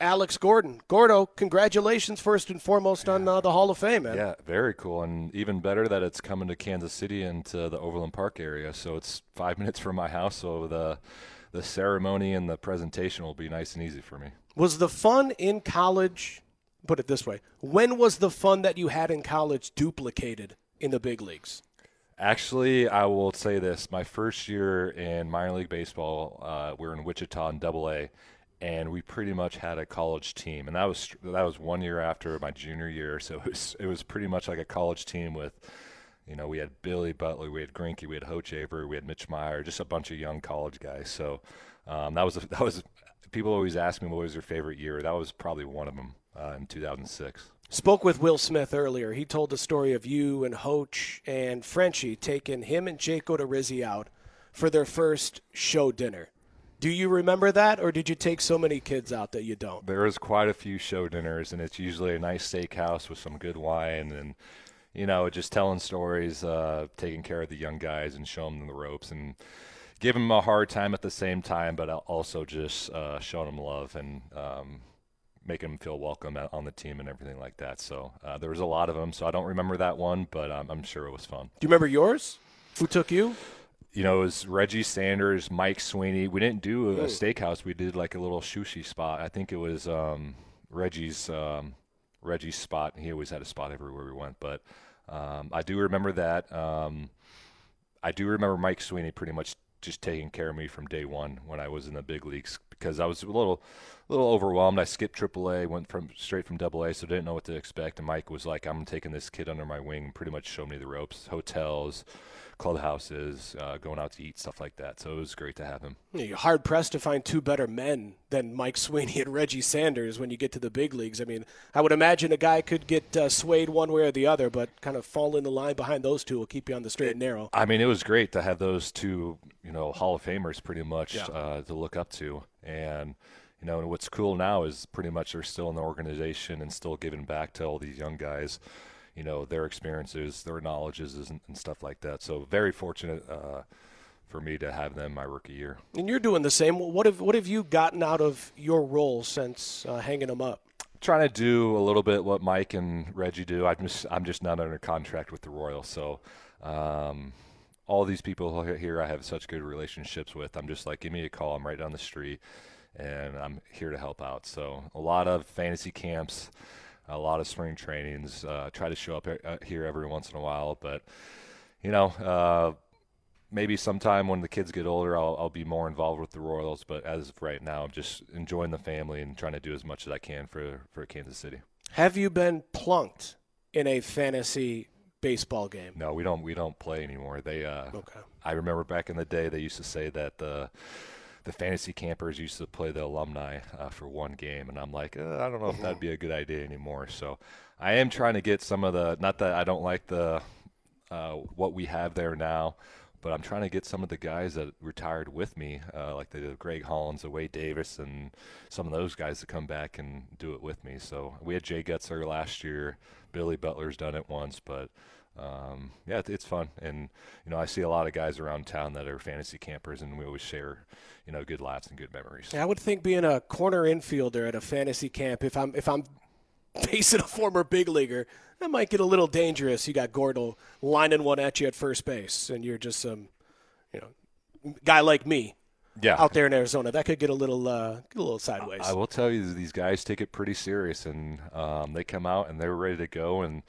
Alex Gordon. Gordo, congratulations first and foremost on uh, the Hall of Fame, man. Yeah, very cool, and even better that it's coming to Kansas City and to the Overland Park area. So it's five minutes from my house. So the the ceremony and the presentation will be nice and easy for me. Was the fun in college, put it this way, when was the fun that you had in college duplicated in the big leagues? Actually, I will say this: my first year in minor league baseball, uh, we are in Wichita in Double A, and we pretty much had a college team, and that was that was one year after my junior year, so it was it was pretty much like a college team with. You know, we had Billy Butler, we had Greinke, we had Hochevar, we had Mitch Maier, just a bunch of young college guys. So um, that was a, that was. People always ask me what was your favorite year. That was probably one of them uh, in 2006. Spoke with Will Smith earlier. He told the story of you and Hoch and Frenchie taking him and Jake Odorizzi out for their first show dinner. Do you remember that, or did you take so many kids out that you don't? There was quite a few show dinners, and it's usually a nice steakhouse with some good wine, and you know, just telling stories, uh, taking care of the young guys, and showing them the ropes, and giving them a hard time at the same time, but also just uh, showing them love and um, making them feel welcome on the team and everything like that. So uh, there was a lot of them. So I don't remember that one, but um, I'm sure it was fun. Do you remember yours? Who took you? You know, it was Reggie Sanders, Mike Sweeney. We didn't do a, a steakhouse. We did like a little sushi spot. I think it was um, Reggie's um, Reggie's spot. He always had a spot everywhere we went. But um, I do remember that. Um, I do remember Mike Sweeney pretty much just taking care of me from day one when I was in the big leagues because I was a little, a little overwhelmed. I skipped AAA, went from straight from AA, so didn't know what to expect. And Mike was like, "I'm taking this kid under my wing, pretty much showed me the ropes, hotels." Clubhouses, uh, going out to eat, stuff like that. So it was great to have him. You're hard pressed to find two better men than Mike Sweeney and Reggie Sanders when you get to the big leagues. I mean, I would imagine a guy could get uh, swayed one way or the other, but kind of fall in the line behind those two will keep you on the straight and narrow. I mean, it was great to have those two, you know, Hall of Famers pretty much Yeah. uh, to look up to. And, you know, and what's cool now is pretty much they're still in the organization and still giving back to all these young guys you know their experiences, their knowledges, and, and stuff like that. So very fortunate uh, for me to have them my rookie year. And you're doing the same. What have what have you gotten out of your role since uh, hanging them up? Trying to do a little bit what Mike and Reggie do. I'm just I'm just not under contract with the Royals, so. Um, all these people here I have such good relationships with. I'm just like, give me a call. I'm right down the street, and I'm here to help out. So a lot of fantasy camps, a lot of spring trainings. Uh, try to show up uh, here every once in a while, but you know, uh, maybe sometime when the kids get older, I'll, I'll be more involved with the Royals. But as of right now, I'm just enjoying the family and trying to do as much as I can for for Kansas City. Have you been plunked in a fantasy baseball game? No, we don't. We don't play anymore. They. Uh, Okay. I remember back in the day, they used to say that the the fantasy campers used to play the alumni uh, for one game, and I'm like, uh, I don't know if that'd be a good idea anymore. So I am trying to get some of the. Not that I don't like the uh, what we have there now. But I'm trying to get some of the guys that retired with me, uh, like the Greg Hollands, the Wade Davis, and some of those guys to come back and do it with me. So we had Jay Getzler last year. Billy Butler's done it once, but um, yeah, it- it's fun. And you know, I see a lot of guys around town that are fantasy campers, and we always share, you know, good laughs and good memories. I would think being a corner infielder at a fantasy camp, if I'm if I'm facing a former big leaguer, that might get a little dangerous. You got Gordo lining one at you at first base, and you're just some, you know, guy like me Yeah. out there in Arizona. That could get a little uh, get a little sideways. I will tell you, these guys take it pretty serious, and um, they come out and they're ready to go. And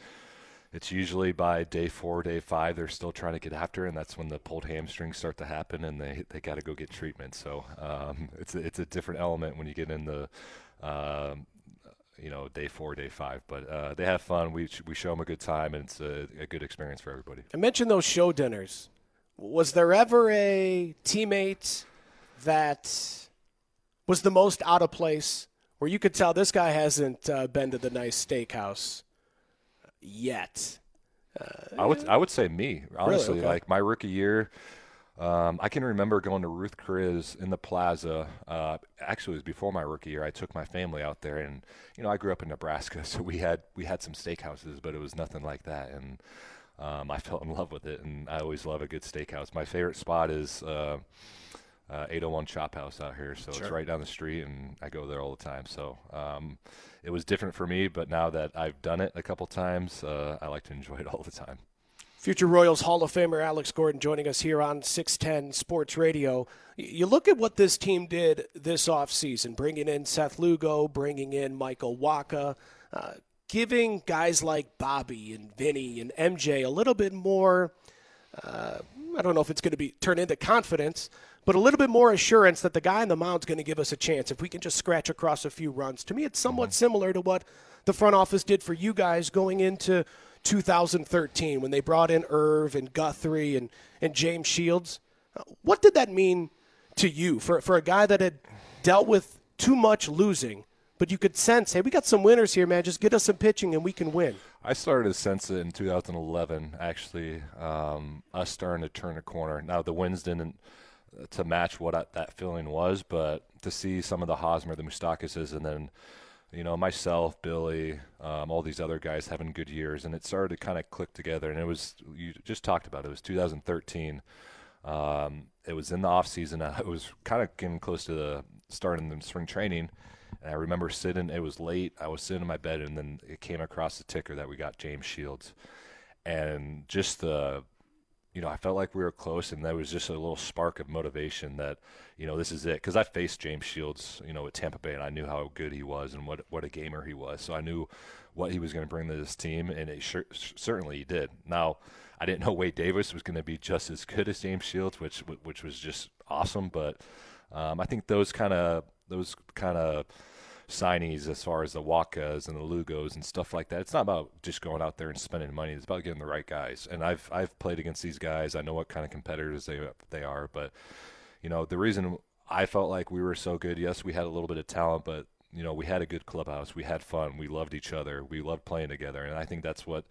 it's usually by day four, day five, they're still trying to get after, and that's when the pulled hamstrings start to happen, and they they got to go get treatment. So um, it's a, it's a different element when you get in the. Um, you know, day four, day five, but uh, they have fun. We we show them a good time, and it's a, a good experience for everybody. I mentioned those show dinners. Was there ever a teammate that was the most out of place, where you could tell this guy hasn't uh, been to the nice steakhouse yet? I would I would say me honestly. Okay. Like my rookie year, um, I can remember going to Ruth Chris in the Plaza. Uh, actually, it was before my rookie year. I took my family out there, and you know I grew up in Nebraska, so we had we had some steakhouses, but it was nothing like that. And um, I fell in love with it, and I always love a good steakhouse. My favorite spot is. Uh, uh, 801 Chop House out here, so it's right down the street, and I go there all the time. So um, it was different for me, but now that I've done it a couple times, uh, I like to enjoy it all the time. Future Royals Hall of Famer Alex Gordon joining us here on 610 Sports Radio. You look at what this team did this offseason, bringing in Seth Lugo, bringing in Michael Wacha, uh, giving guys like Bobby and Vinny and MJ a little bit more, uh, I don't know if it's going to be turn into confidence, but a little bit more assurance that the guy on the mound's going to give us a chance if we can just scratch across a few runs. To me, it's somewhat similar to what the front office did for you guys going into 2013 when they brought in Irv and Guthrie and, and James Shields. Uh, What did that mean to you for, for a guy that had dealt with too much losing, but you could sense, hey, we got some winners here, man. Just get us some pitching and we can win. I started to sense it in 2011. Actually, um, us starting to turn a corner. Now the wins didn't to match what I, that feeling was, but to see some of the Hosmer, the Moustakases, and then you know myself, Billy, um, all these other guys having good years, and it started to kind of click together. And it was you just talked about it. It was 2013. Um, it was in the off season. I was kind of getting close to the starting the spring training, and I remember sitting. It was late. I was sitting in my bed, and then it came across the ticker that we got James Shields, and just the, you know, I felt like we were close, and that was just a little spark of motivation that, you know, this is it. Because I faced James Shields, you know, at Tampa Bay, and I knew how good he was and what what a gamer he was. So I knew what he was going to bring to this team, and it sure, certainly he did. Now. I didn't know Wade Davis was going to be just as good as James Shields, which which was just awesome. But um, I think those kind of those kind of signees, as far as the Wachas and the Lugos and stuff like that, it's not about just going out there and spending money. It's about getting the right guys. And I've I've played against these guys. I know what kind of competitors they they are. But you know the reason I felt like we were so good. Yes, we had a little bit of talent, but you know we had a good clubhouse. We had fun. We loved each other. We loved playing together. And I think that's what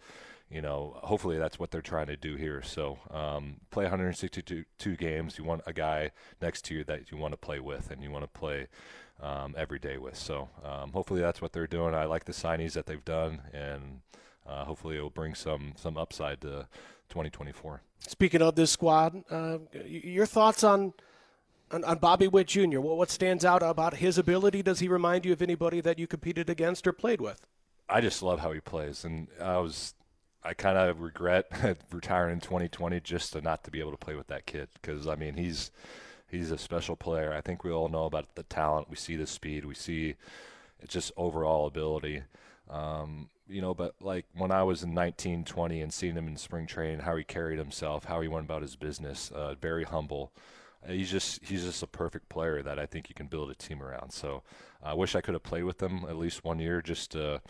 you know, hopefully that's what they're trying to do here. So um, play 162 two games. You want a guy next to you that you want to play with and you want to play um, every day with. So um, hopefully that's what they're doing. I like the signees that they've done, and uh, hopefully it will bring some some upside to 2024. Speaking of this squad, uh, your thoughts on, on on Bobby Witt Jr. What what stands out about his ability? Does he remind you of anybody that you competed against or played with? I just love how he plays, and I was, I kind of regret retiring in 2020 just to not to be able to play with that kid because I mean he's, he's a special player. I think we all know about the talent. We see the speed. We see, it's just overall ability. Um, you know, but like when I was in 19, 20 and seeing him in spring training, how he carried himself, how he went about his business, uh, very humble. He's just he's just a perfect player that I think you can build a team around. So I wish I could have played with him at least one year just to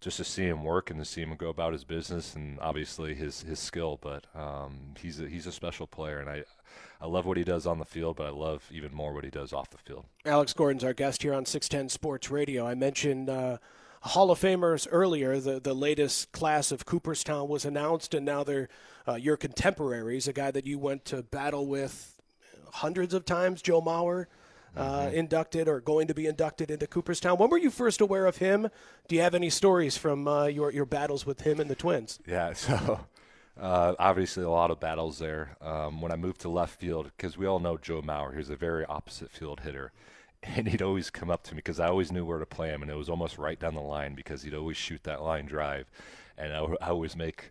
just to see him work and to see him go about his business and obviously his his skill. But um, he's a, he's a special player and I I love what he does on the field, but I love even more what he does off the field. Alex Gordon's our guest here on 610 Sports Radio. I mentioned uh, Hall of Famers earlier. The the latest class of Cooperstown was announced, and now they're uh, your contemporaries. A guy that you went to battle with hundreds of times, Joe Mauer. Uh, inducted or going to be inducted into Cooperstown. When were you first aware of him? Do you have any stories from uh, your your battles with him and the Twins? Yeah, so uh, obviously a lot of battles there. Um, when I moved to left field, because we all know Joe Mauer, he's a very opposite field hitter. And he'd always come up to me because I always knew where to play him, and it was almost right down the line because he'd always shoot that line drive, and I, I always make,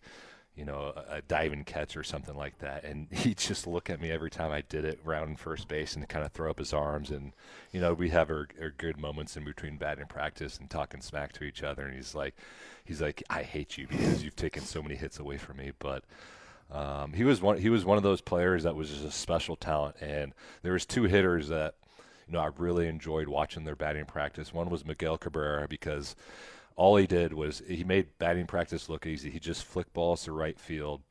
you know, a, a diving catch or something like that. And he'd just look at me every time I did it round first base and kind of throw up his arms. And, you know, we have our, our good moments in between batting practice and talking smack to each other. And he's like, he's like, I hate you because you've taken so many hits away from me. But, um, he was one. He was one of those players that was just a special talent, and there was two hitters that you know I really enjoyed watching their batting practice. One was Miguel Cabrera because all he did was he made batting practice look easy. He just flicked balls to right field,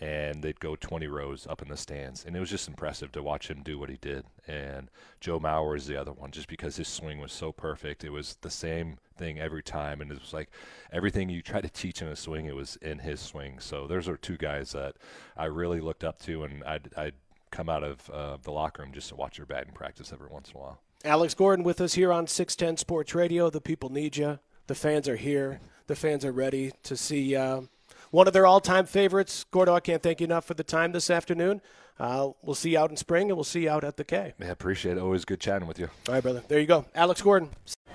and they'd go 20 rows up in the stands, and it was just impressive to watch him do what he did. And Joe Mauer is the other one, just because his swing was so perfect. It was the same thing every time, and it was like everything you try to teach in a swing, it was in his swing. So those are two guys that I really looked up to, and I'd, I'd come out of uh, the locker room just to watch their batting practice every once in a while. Alex Gordon with us here on 610 Sports Radio. The people need you. The fans are here. The fans are ready to see uh, one of their all-time favorites. Gordo, I can't thank you enough for the time this afternoon. Uh, we'll see you out in spring, and we'll see you out at the K. Yeah, appreciate it. Always good chatting with you. All right, brother. There you go. Alex Gordon.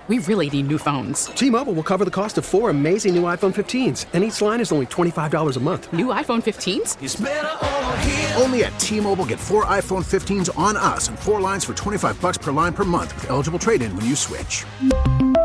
We really need new phones. T-Mobile will cover the cost of four amazing new iPhone 15s, and each line is only $25 a month. New iPhone 15s? Only at T-Mobile get four iPhone 15s on us and four lines for 25 bucks per line per month with eligible trade-in when you switch.